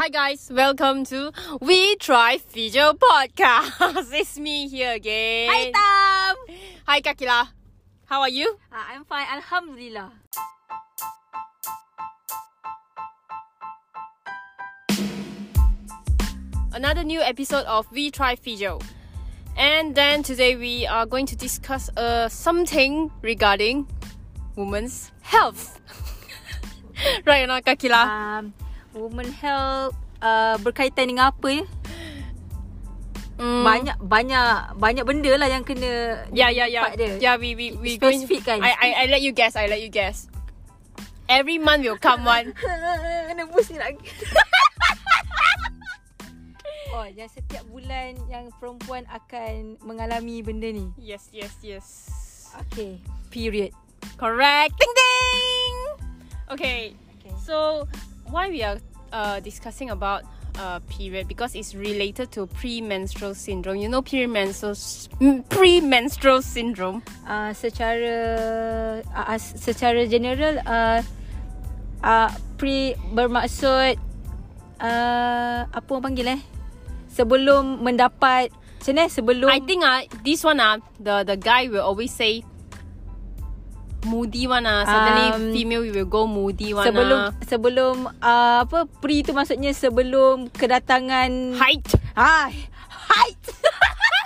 Hi guys, welcome to We Try Physio Podcast. It's me here again. Hi Tam. Hi Kakila. How are you? Uh, I'm fine. Alhamdulillah. Another new episode of We Try Physio. And then today we are going to discuss uh, something regarding women's health. right Kakila? Um, women health uh, berkaitan dengan apa ya? Mm. Banyak banyak banyak benda lah yang kena yeah. part dia. Yeah, we we we Specific kan? I, I I let you guess. I let you guess. Every month will come one. Kena pusing lagi. oh, yang setiap bulan yang perempuan akan mengalami benda ni. Yes, yes, yes. Okay. Period. Correct. Ding ding. Okay. Okay. So why we are uh, discussing about uh, period because it's related to premenstrual syndrome. You know premenstrual mm, premenstrual syndrome. Uh, secara uh, secara general uh, uh, pre bermaksud uh, apa orang panggil eh sebelum mendapat macam mana sebelum I think uh, this one uh, the the guy will always say moody one uh. Suddenly Um, female will go moody one sebelum uh. sebelum uh, apa pre tu maksudnya sebelum kedatangan height. ah height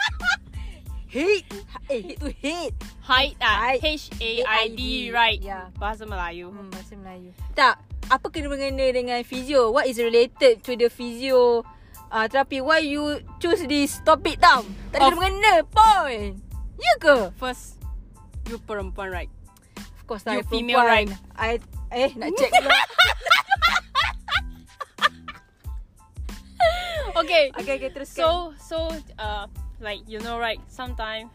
hate eh hate tu hate Height uh, Height. H A I D right. Yeah. Bahasa Melayu. Hmm, bahasa Melayu. Tak, apa kena mengena dengan physio? What is related to the physio uh, terapi? Why you choose this topic tau? Tak ada kena mengena pun. Ya ke? First, you perempuan right? Of course You I female, perempuan. I, eh, nak check dulu. Okay. okay, okay, teruskan. So so uh like you know right sometimes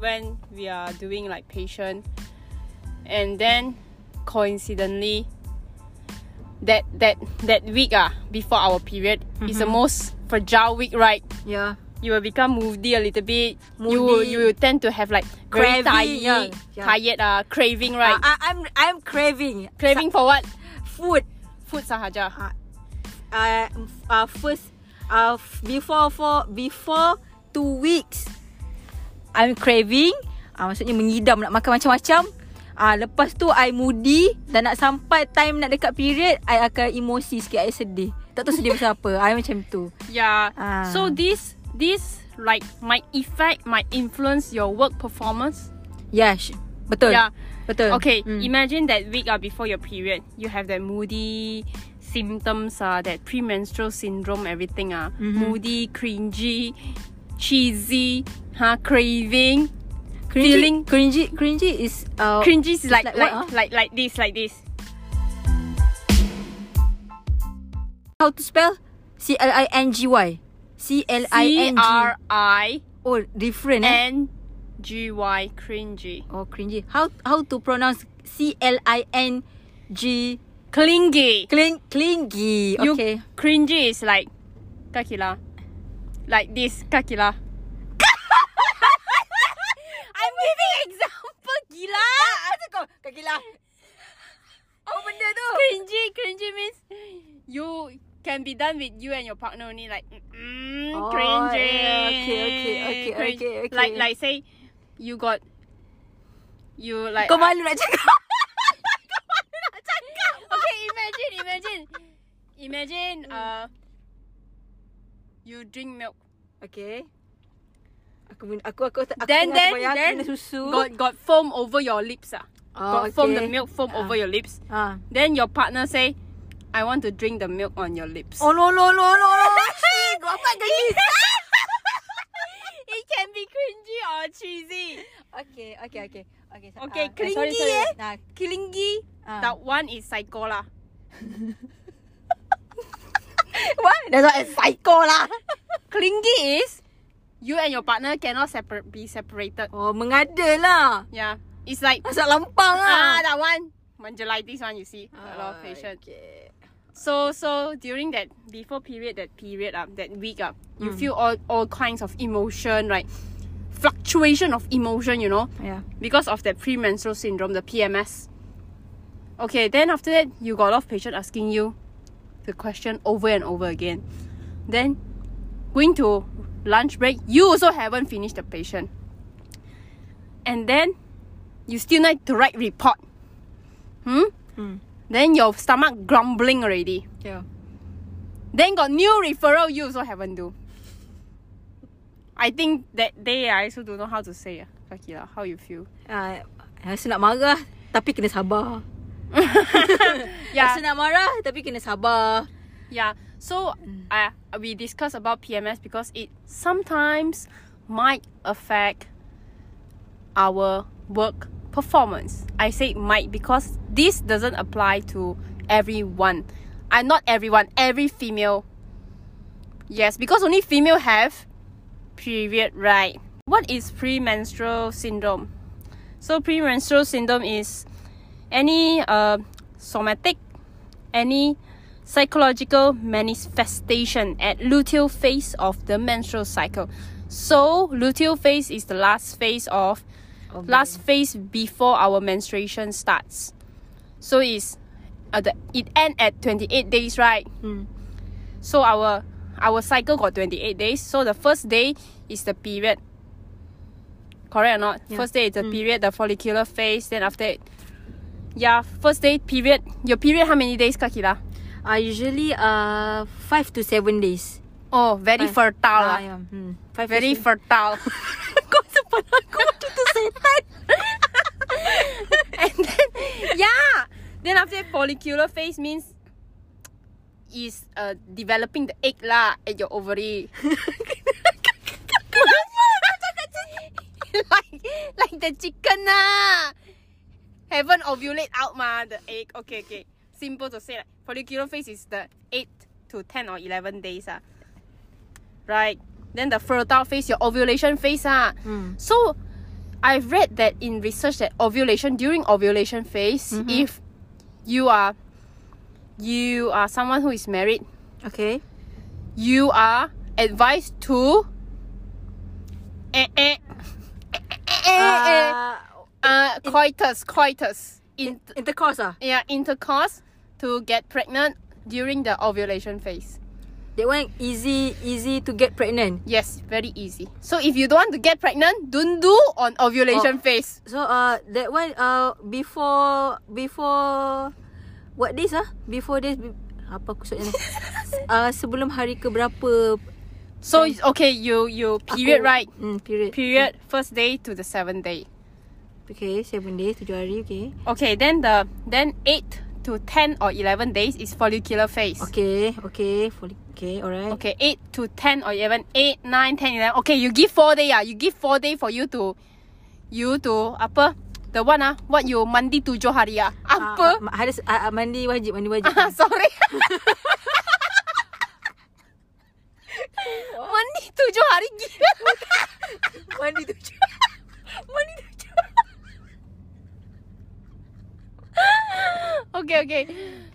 when we are doing like patient and then coincidentally that that that week ah before our period is the most fragile week right yeah. You will become moody a little bit you will Moody. you will tend to have like very tired yeah, yeah. tired uh craving right Uh, I, I'm I'm craving. craving for what Food. food sahaja Uh, uh, uh, first uh, before for before two weeks I'm craving uh, maksudnya mengidam nak makan macam-macam Ah uh, lepas tu I moody dan nak sampai time nak dekat period I akan emosi sikit I sedih. Tak tahu sedih pasal apa. I macam tu. yeah Ah. so this this like might affect might influence your work performance Yeah, betul. Yeah. Betul. Okay, Hmm. imagine that week uh, before your period, you have that moody symptoms, uh, that premenstrual syndrome, everything, uh, Mhm. moody, cringy, cheesy, huh, craving. cringy, feeling- cringy cringy is uh, cringy is like like like, what, ah? like like this, like this. how to spell C L I N G Y. C L I N G. R I Oh, different eh. N G Y, cringy. Oh, cringy. How how to pronounce C L I N G Clingy. cling clingy. You- Okay. Cringy is like, kakila. Like this, kakila. I'm giving example, gila. Apa kau? Gila. Apa benda tu? cringy cringy means you can be done with you and your partner only like mm, Oh, cringy yeah, okay, okay, okay, Cringe. okay, okay. like like say you got you like Kau malu nak cakap? Kau malu nak cakap? okay imagine imagine imagine uh you drink milk Okay. Aku aku aku aku then tengah then terbayang then susu. got got foam over your lips ah oh, got foam the milk foam Ah. over your lips Ah. then your partner say I want to drink the milk on your lips Oh no no no no. no. It can be cringy or cheesy Okay, okay, okay. Okay, so- Okay, ah, clingy sorry, sorry. eh. Nah, Kilingi, ah. that one is psycho lah. What? That's why it's psycho lah. Clingy is you and your partner cannot separate be separated. Oh, mengada lah. Yeah, it's like Masak lampang ah lah. that one manjelitis one you see a lot of patient. Okay. So so during that before period that period up that week up you Mm. feel all all kinds of emotion right fluctuation of emotion you know Yeah. because of that premenstrual syndrome the PMS. Okay, then after that you got a lot of patient asking you the question over and over again. Then going to lunch break, you also haven't finished the patient. And then you still need to write report. Hmm? Hmm. Then your stomach grumbling already. Yeah. Then got new referral you also haven't do. I think that day I also don't know how to say. ah. Kaki lah, how you feel? Ah, rasa nak marah tapi kena sabar. Yeah, Rasa nak marah tapi kena sabar. yeah. So uh, we discuss about PMS because it sometimes might affect our work performance. I say might because this doesn't apply to everyone. I not everyone, every female. Yes, because only female have period right. What is premenstrual syndrome? So premenstrual syndrome is any uh, somatic, any psychological manifestation at luteal phase of the menstrual cycle. So luteal phase is the last phase of last phase before our menstruation starts. So it's uh, the, it end at 28 days, right? Hmm. So our our cycle got 28 days. So the first day is the period. Correct or not? Yeah. First day is the Mm. period, the follicular phase. Then after it, yeah, first day period. Your period how many days, Kakila? Uh, usually uh, 5 to 7 days. Oh, very Five. fertile. Ah, lah. yeah. Hmm. Five Very fertile. Kau sepan aku tu setan. and then yeah, then after that, follicular phase means is uh developing the egg lah at your ovary. like like the chicken ah. Haven't ovulate out ma the egg. Okay, okay. Simple to say like follicular phase is the eight to ten or eleven days ah. Right. Then the fertile phase, your ovulation phase ah. Hmm. So I've read that in research that ovulation during ovulation phase, Mhm. if you are you are someone who is married, Okay. you are advised to eh, eh, eh, eh, eh, Uh, uh, coitus, coitus, in, intercourse ah. yeah, intercourse to get pregnant during the ovulation phase. That one easy easy to get pregnant. Yes, very easy. So if you don't want to get pregnant, don't do on ovulation phase. So uh that one uh before before what days ah? Before days be- apa aku ni? uh, sebelum hari ke berapa So okay, you you period aku- right? Hmm, period. Period first day to the seventh day. Okay, 7 days, 7 hari, okay. Okay, then the then eight to ten or eleven days is follicular phase. Okay, okay, okay, alright. Okay, eight to ten or eleven, eight, nine, ten, eleven. Okay, you give four day ah. You give four day for you to you to apa? The one ah, what you mandi tujuh hari ah? Ah, Apa? ma- Harus uh, mandi wajib, mandi wajib. Ah, sorry. mandi tujuh hari gila. mandi tu. mandi tu. okay, okay.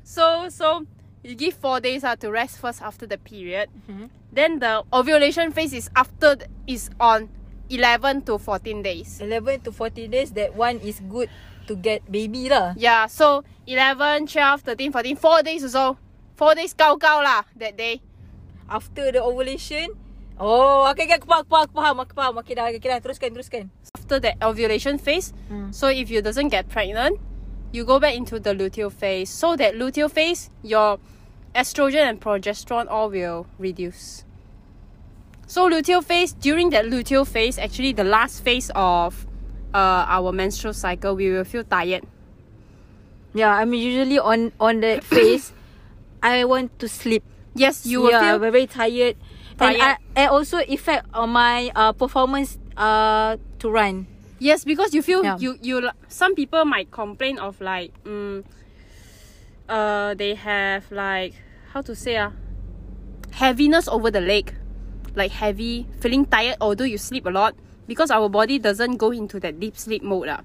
So so you give four days uh, to rest first after the period. Mhm. Then the ovulation phase is after the- is on eleven to fourteen days. 11 to 14 days, that one is good to get baby lah. Yeah, so 11, 12, 13, 14, 4 days also. 4 days kau kau lah that day. After the ovulation, oh, okay, okay, aku faham, aku faham, aku faham, aku faham. Okay dah, okay dah, teruskan, teruskan. After that ovulation phase, Hmm. so if you doesn't get pregnant, you go back into the luteal phase. So that luteal phase, your estrogen and progesterone all will reduce. So luteal phase, during that luteal phase, actually the last phase of uh, our menstrual cycle, we will feel tired. Yeah, I'm usually on on that phase. I want to sleep. Yes, you will yeah, feel very tired. And Tired. I, I also affect on my uh, performance uh, to run. Yes, because you feel Yeah. you you some people might complain of like um, uh they have like how to say ah heaviness over the leg, like heavy, feeling tired although you sleep a lot because our body doesn't go into that deep sleep mode ah.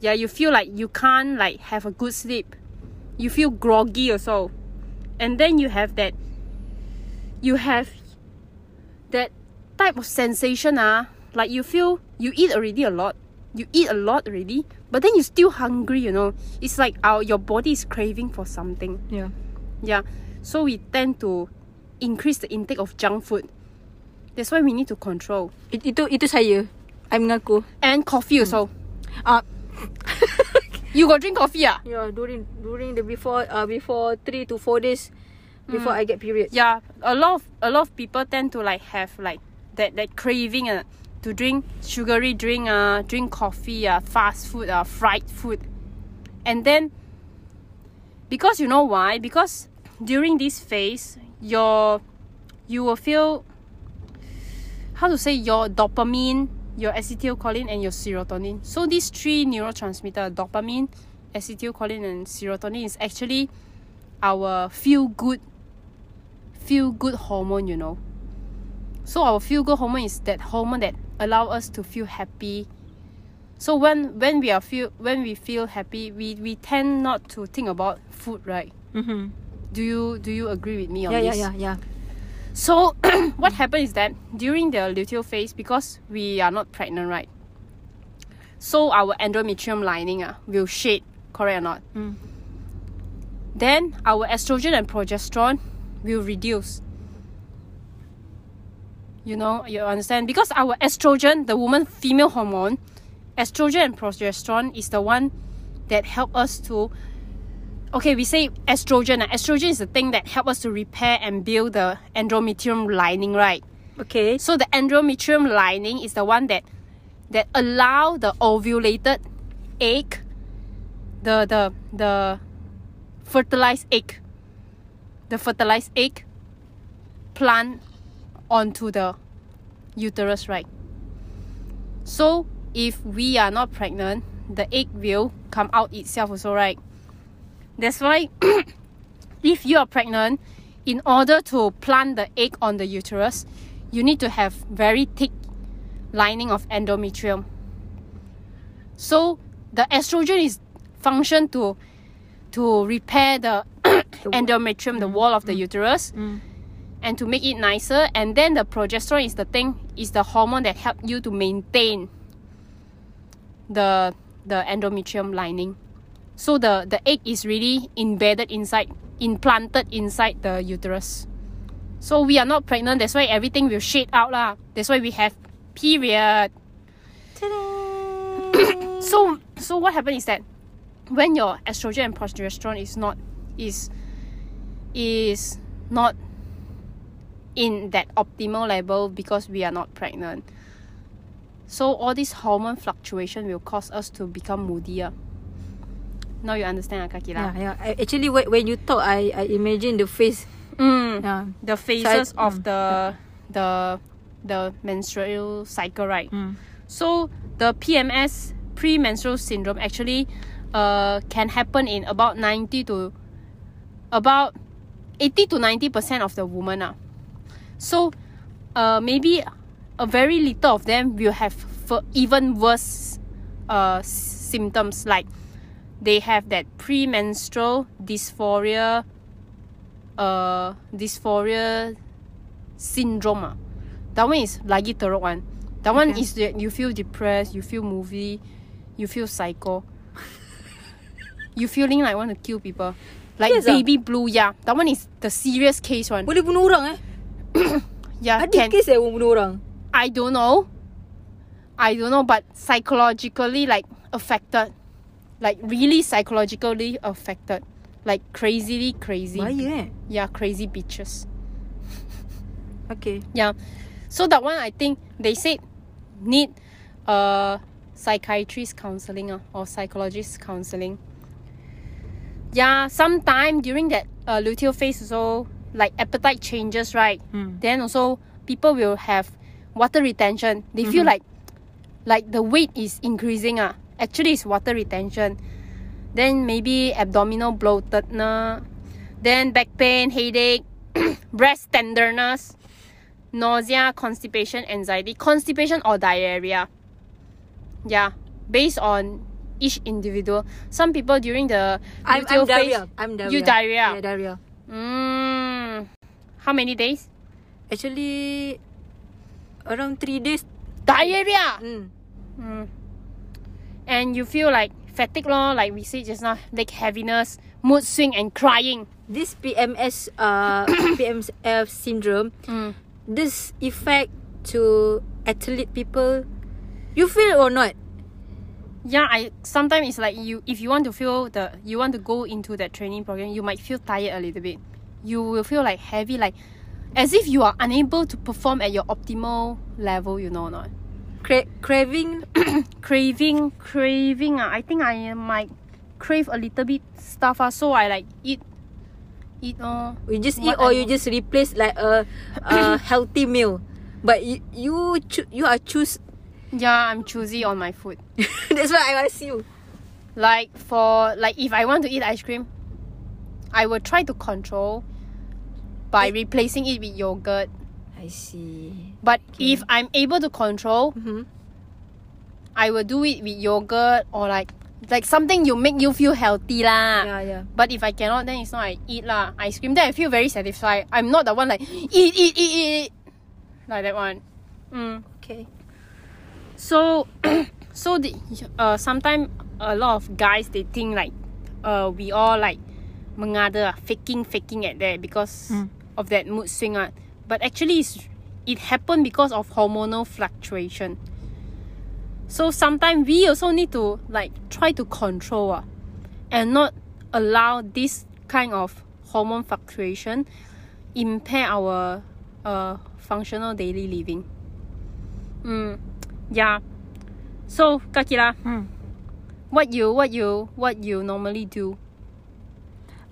Yeah, you feel like you can't like have a good sleep. You feel groggy also, and then you have that. You have that type of sensation ah like you feel you eat already a lot you eat a lot already but then you're still hungry you know it's like our your body is craving for something Yeah. Yeah. So we tend to increase the intake of junk food. That's why we need to control. It, itu itu saya. I mengaku. And coffee also. Ah, You got drink coffee ah? yeah, during during the before uh before 3 to 4 days before I get period. Yeah. A lot of a lot of people tend to like have like that that craving uh, to drink sugary drink uh, drink coffee uh, fast food uh, fried food. And then because you know why? Because during this phase your you will feel how to say your dopamine, your acetylcholine and your serotonin. So these three neurotransmitter dopamine, acetylcholine and serotonin is actually our feel good feel good hormone, you know. So our feel good hormone is that hormone that allow us to feel happy. So when when we are feel when we feel happy, we, we tend not to think about food, right? Mhm. Do you do you agree with me on Yeah, yeah, this? yeah, yeah. So what happened is that during the luteal phase, because we are not pregnant, right? So our endometrium lining uh, will shed, correct or not? Mm. Then our estrogen and progesterone will reduce. You know, you understand? Because our estrogen, the woman female hormone, estrogen and progesterone is the one that help us to okay we say estrogen estrogen is the thing that help us to repair and build the endometrium lining right Okay. so the endometrium lining is the one that that allow the ovulated egg the the the fertilized egg the fertilized egg plant onto the uterus right? So if we are not pregnant the egg will come out itself also right? That's why if you are pregnant in order to plant the egg on the uterus you need to have very thick lining of endometrium. So the estrogen is function to to repair the endometrium the wall of the uterus. Mm. And to make it nicer and then the progesterone is the thing is the hormone that help you to maintain the the endometrium lining. So the the egg is really embedded inside implanted inside the uterus. So we are not pregnant that's why everything will shade out lah. That's why we have period. So so what happens is that when your estrogen and progesterone is not is is not in that optimal level because we are not pregnant so all this hormone fluctuation will cause us to become moodier now you understand Akaki Yeah, lah yeah. I- Actually, when, when you talk, I I imagine the face. mm. Yeah. the phases mm, of the the the menstrual cycle right Mm. So the PMS premenstrual syndrome actually uh, can happen in about 90 to about 80 to 90 percent of the women ah. So uh, maybe a very little of them will have f- even worse uh, symptoms like they have that premenstrual dysphoria uh, dysphoria syndrome ah. That one is lagi teruk one. That one is that you feel depressed, you feel movie, you feel psycho. you feeling like want to kill people. Like Yes, ah? baby blue, yeah. That one is the serious case one. Boleh bunuh orang eh? Yeah, Ada can. kes eh bunuh orang? I don't know. I don't know, but psychologically like affected. Like really psychologically affected. Like crazily crazy. Bahaya eh? Yeah, crazy bitches. Okay. Yeah. So that one I think they said need uh psychiatrist counseling uh, or psychologist counseling. Yeah, sometime during that uh, luteal phase also like appetite changes, right? Hmm. Then also people will have water retention. They feel like like the weight is increasing uh. Actually it's water retention. Then maybe abdominal bloatedness, then back pain, headache, breast tenderness, nausea, constipation, anxiety, constipation or diarrhea. Yeah, based on each individual. Some people during the I'm, I'm phase, diarrhea. I'm diarrhea. you diarrhea. Yeah, diarrhea. Mm, how many days? Actually, around 3 days. Diarrhea. Hmm. Mm. And you feel like fatigue lor, like we said just now, like heaviness, mood swing and crying. This PMS uh PMS syndrome, Mm. this effect to athlete people, you feel or not? Yeah, I sometimes it's like you if you want to feel the you want to go into that training program, you might feel tired a little bit. You will feel like heavy, like as if you are unable to perform at your optimal level, you know or not? Cra- craving Craving, craving. Uh, I think I might crave a little bit stuff. Uh, so I like eat, eat. Uh, you just eat or I you want. just replace like a, a healthy meal. But you you choo- you are choose. yeah, I'm choosy on my food. That's why I ask you. Like for like if I want to eat ice cream, I will try to control by replacing it with yogurt. I see. But if I'm able to control, Mm-hmm. I will do it with yogurt or like like something you make you feel healthy lah. Yeah, yeah. But if I cannot, then it's not I eat lah. Ice cream, then I feel very satisfied. I'm not the one like eat, eat, eat, eat, eat. like that one. Mm. Okay. So, so the uh sometimes a lot of guys they think like uh we all like mengada faking faking at that because Mm. Of that mood swing ah. But actually, it's, it happened because of hormonal fluctuation. So sometimes we also need to like try to control ah, and not allow this kind of hormone fluctuation impair our uh functional daily living. Mm, yeah. So Kakila, Hmm. what you what you what you normally do?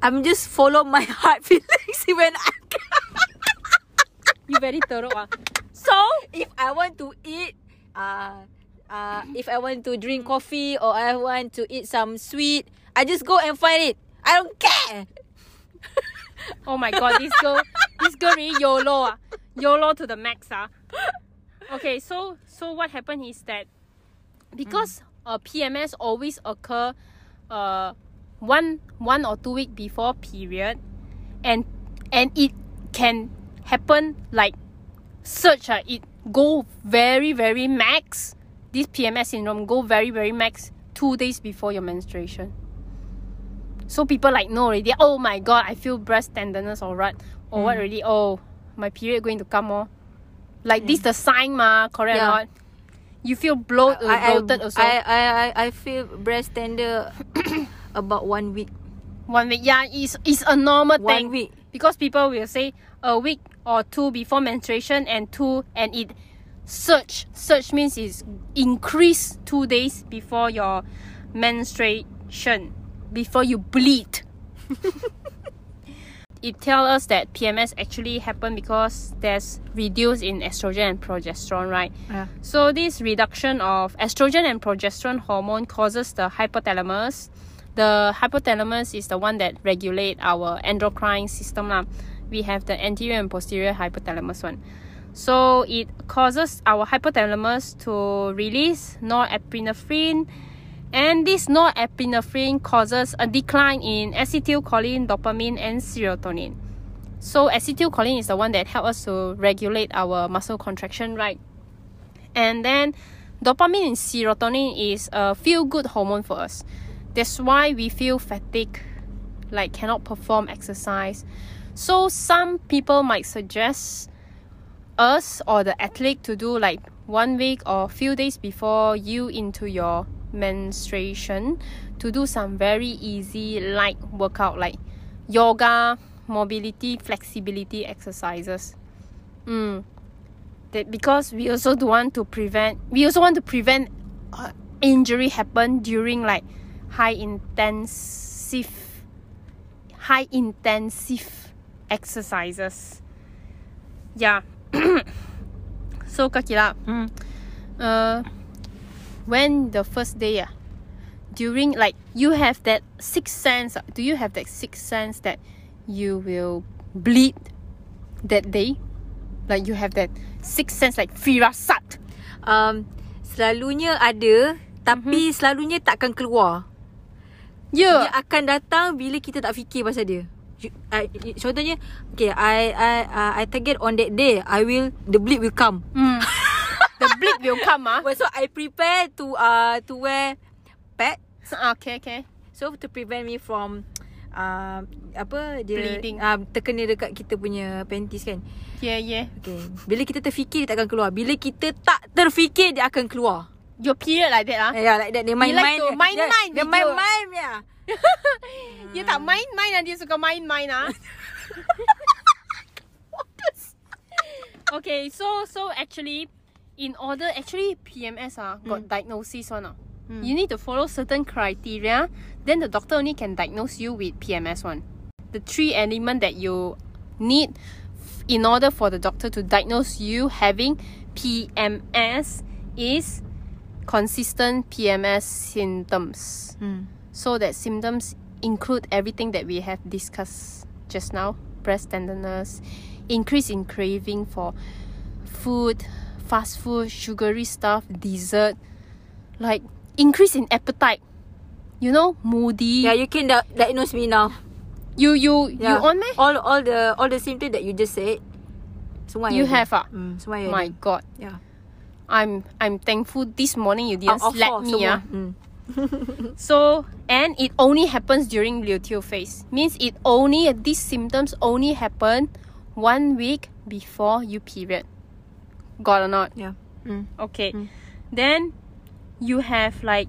I'm just follow my heart feelings when I You very thorough ah. So if I want to eat uh uh if I want to drink coffee or I want to eat some sweet, I just go and find it. I don't care. Oh my god, this girl, this girl really YOLO ah. YOLO to the max ah. Okay, so so what happened is that because uh, PMS always occur uh one one or two week before period and and it can happen like surge ah, it go very very max this PMS syndrome go very very max two days before your menstruation. So people like know already. Oh my god, I feel breast tenderness or what or what already. Oh, my period going to come oh. Like this the sign ma, correct Yeah. or not? You feel bloat, uh, I, I, bloated also. I, I, I, I feel breast tender about one week. One week, yeah, it's it's a normal One thing week. Because people will say a week or two before menstruation and two and it surge. Surge means is increase two days before your menstruation, before you bleed. it tells us that PMS actually happen because there's reduce in estrogen and progesterone, right? Yeah. So this reduction of estrogen and progesterone hormone causes the hypothalamus. The hypothalamus is the one that regulate our endocrine system. lah. We have the anterior and posterior hypothalamus one. So it causes our hypothalamus to release norepinephrine and this norepinephrine causes a decline in acetylcholine, dopamine and serotonin. So acetylcholine is the one that helps us to regulate our muscle contraction, right? And then dopamine and serotonin is a feel good hormone for us. That's why we feel fatigue, like cannot perform exercise. So some people might suggest us or the athlete to do like one week or few days before you into your menstruation to do some very easy light workout like yoga, mobility, flexibility exercises. Mm. That because we also do want to prevent we also want to prevent uh, injury happen during like high intensive high intensive exercises. Yeah. so Kakila, Mm. uh, when the first day, ah, during like you have that sixth sense. Do you have that sixth sense that you will bleed that day? Like you have that sixth sense, like firasat. Um, selalunya ada, tapi Mhm. selalunya takkan keluar. Yeah. Dia akan datang bila kita tak fikir pasal dia. I, contohnya, okay, I I uh, I target on that day, I will the bleed will come. Mm. the bleed will come, ah. Well, so I prepare to uh to wear pads Ah, Okay, okay. so to prevent me from uh, apa dia Bleeding. uh, terkena dekat kita punya panties kan. Yeah, yeah. Okay. Bila kita terfikir dia tak akan keluar. Bila kita tak terfikir dia akan keluar. Your period like that ah. Yeah, like that. Dia main-main. to main-main Dia, dia with main-main ya. Dia tak main-main ah. Dia suka main-main ah. okay, so so actually, in order actually PMS ah got diagnosis one ah. You need to follow certain criteria. Then the doctor only can diagnose you with PMS one. The three element that you need in order for the doctor to diagnose you having PMS is consistent PMS symptoms. Hmm. So that symptoms include everything that we have discussed just now breast tenderness, increase in craving for food, fast food, sugary stuff, dessert, like increase in appetite. You know, moody. Yeah, you can di- diagnose me now. You you Yeah. you on me? All all the all the symptoms that you just said. Semua I You have ah? Hmm, semua I My ada. God, Yeah. I'm I'm thankful this morning you didn't Out slap four, me semua. ah. Hmm. So and it only happens during luteal phase. Means it only these symptoms only happen one week before you period. Got or not? Yeah. Hmm. Okay. Mm. Then you have like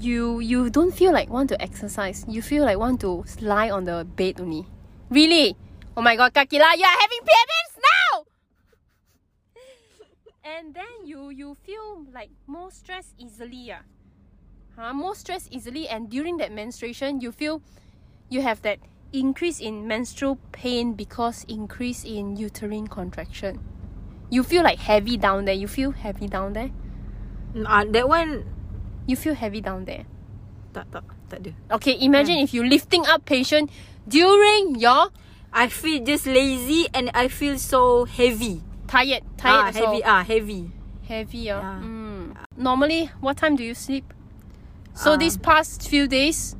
you you don't feel like want to exercise. You feel like want to lie on the bed only. Really? Oh my god, Kakila, you are having PMS! And then you you feel like more stress easily. Ah. Huh? More stressed easily and during that menstruation you feel you have that increase in menstrual pain because increase in uterine contraction. You feel like heavy down there. You feel heavy down there. Ah, that one You feel heavy down there. tak tak tak ada. Okay, imagine if you lifting up patient during your I feel just lazy and I feel so heavy. Tired, Ah, tired also. heavy ah, heavy. Heavy, ah. Yeah. Mm. Normally, what time do you sleep? So Ah. these past few days,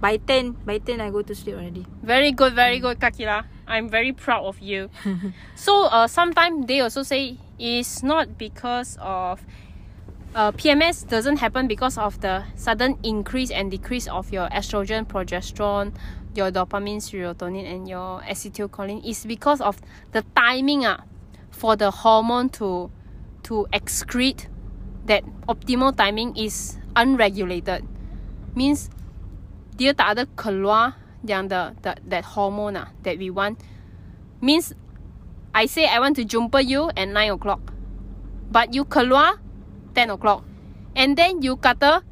By 10, by 10 I go to sleep already. very good, very good, Kakila. I'm very proud of you. so uh, sometimes they also say it's not because of uh, PMS doesn't happen because of the sudden increase and decrease of your estrogen, progesterone, your dopamine, serotonin, and your acetylcholine. It's because of the timing ah, for the hormone to to excrete. That optimal timing is unregulated. Means dia tak ada keluar yang the, the that hormone ah, that we want. Means I say I want to jumpa you at 9 o'clock. But you keluar 10 o'clock. And then you kata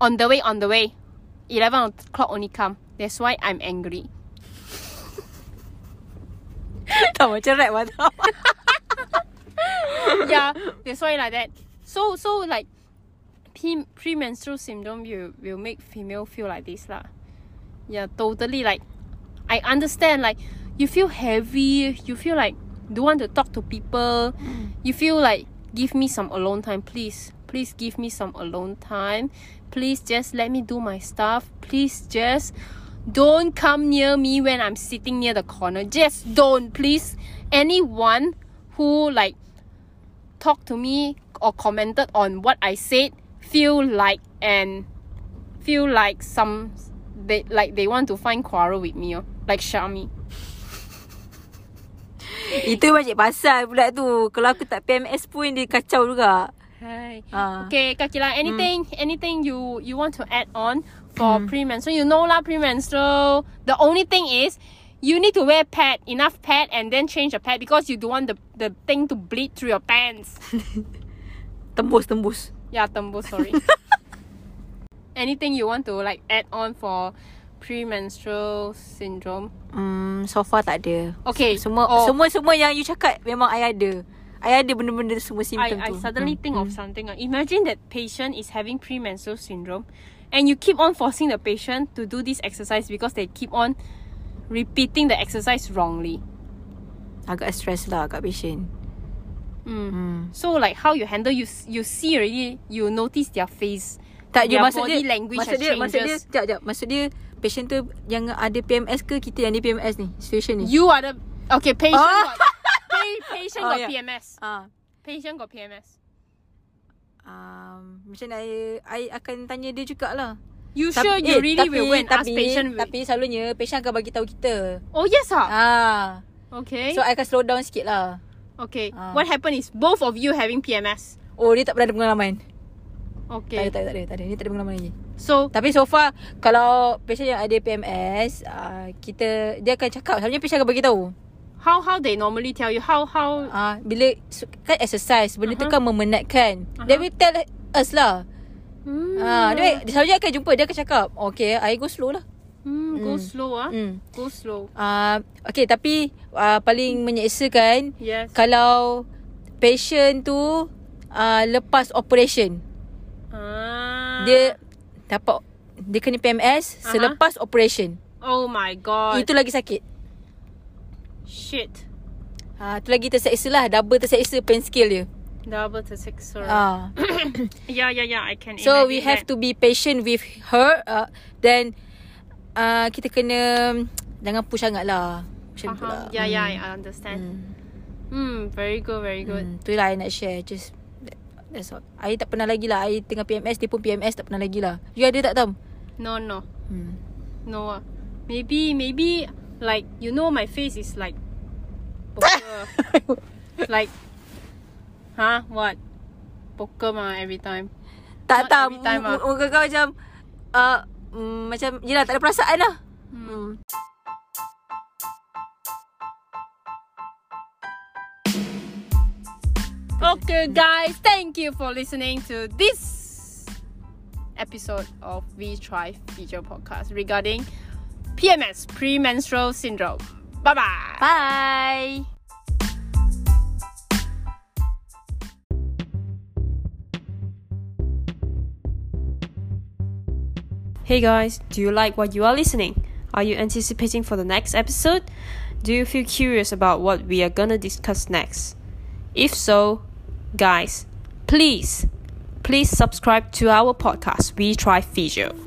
on the way, on the way. 11 o'clock only come. That's why I'm angry. Macam rap lah tau. yeah, that's why like that. So so like pre- premenstrual syndrome will will make female feel like this lah. Yeah, totally like I understand like you feel heavy, you feel like don't want to talk to people, you feel like give me some alone time, please. Please give me some alone time. Please just let me do my stuff. Please just don't come near me when I'm sitting near the corner. Just don't, please. Anyone who like talk to me or commented on what I said feel like and feel like some they like they want to find quarrel with me oh. like Shami. Itu macam pasal pula tu. Kalau aku tak PMS pun dia kacau juga. Hi. Ah. Okay, Kakila, anything anything you you want to add on for premenstrual? You know lah premenstrual. The only thing is you need to wear pad, enough pad and then change the pad because you don't want the, the thing to bleed through your pants. Tembus, tembus. Yeah, tembus, sorry. Anything you want to like add on for premenstrual syndrome? Hmm, so far tak ada. Okay. Semua oh, semua semua yang you cakap memang I ada. I ada benda-benda semua I, simptom I tu. suddenly Hmm, think of hmm. something. Imagine that patient is having premenstrual syndrome and you keep on forcing the patient to do this exercise because they keep on repeating the exercise wrongly. Agak stress lah kat patient. Mm. Hmm. So like how you handle you you see already you notice their face. Tak je Their maksud body dia language maksud dia maksud dia sekejap sekejap. Maksud dia patient tu yang ada PMS ke kita yang ada PMS ni? Situation ni. You are the okay patient Oh. Patient Oh, got yeah. PMS. Ah. Patient got PMS. Um, macam mana I, I akan tanya dia jugalah. You sure you really will go and ask tapi, patient? Tapi selalunya patient akan bagi tahu kita. oh yes ah. Ah. Okay. So I akan slow down sikit lah. okay. Ah. What happened is both of you having PMS. Oh dia tak pernah ada pengalaman. Okay. Tak ada, tak ada, tak ada, tak ada. Dia tak ada pengalaman lagi. So Tapi so far kalau patient yang ada PMS, uh, kita dia akan cakap. Selalunya patient akan bagi tahu. How how they normally tell you how how Ah, uh, bila kan exercise, benda uh-huh. tu Uh-huh. kan memenatkan. Uh-huh. Uh-huh. will tell us lah. Hmm. Ah, dia, selalunya akan jumpa, dia akan cakap, okay, I go slow lah. Hmm, go Mm. slow ah. Hmm. Go slow. Ah, uh, okay, tapi uh, paling menyeksakan Yes. kalau patient tu uh, lepas operation. Ah. Dia dapat dia kena PMS Aha. selepas operation. Oh my god. Itu lagi sakit. Shit. Ha, tu lagi terseksa lah. Double terseksa pain skill dia. Double. Sorry. Ah. yeah, yeah, yeah. I can. So we have that. to be patient with her. Uh, then uh, kita kena jangan push sangat lah. Macam tu lah. Uh-huh. Yeah, yeah. I understand. Hmm. Hmm. Very good. Very good. Hmm. Tu lah I nak share. Just that- that's all. I tak pernah lagi lah. I tengah PMS. Dia pun PMS tak pernah lagi lah. You ada tak Tam? No, no, Hmm. no. ah. Maybe, maybe like you know, my face is like. poker. like. Huh? What? Poker mah every time. Tak Not tak. every time M- ah. Muka kau macam. Uh, mm, macam. Yelah tak ada perasaan lah. Hmm. Okay, guys, thank you for listening to this episode of We Try Feature Podcast regarding PMS, premenstrual syndrome. Bye bye. Bye. Hey guys, do you like what you are listening? Are you anticipating for the next episode? Do you feel curious about what we are gonna discuss next? If so, guys, please, please subscribe to our podcast, We Try Physio.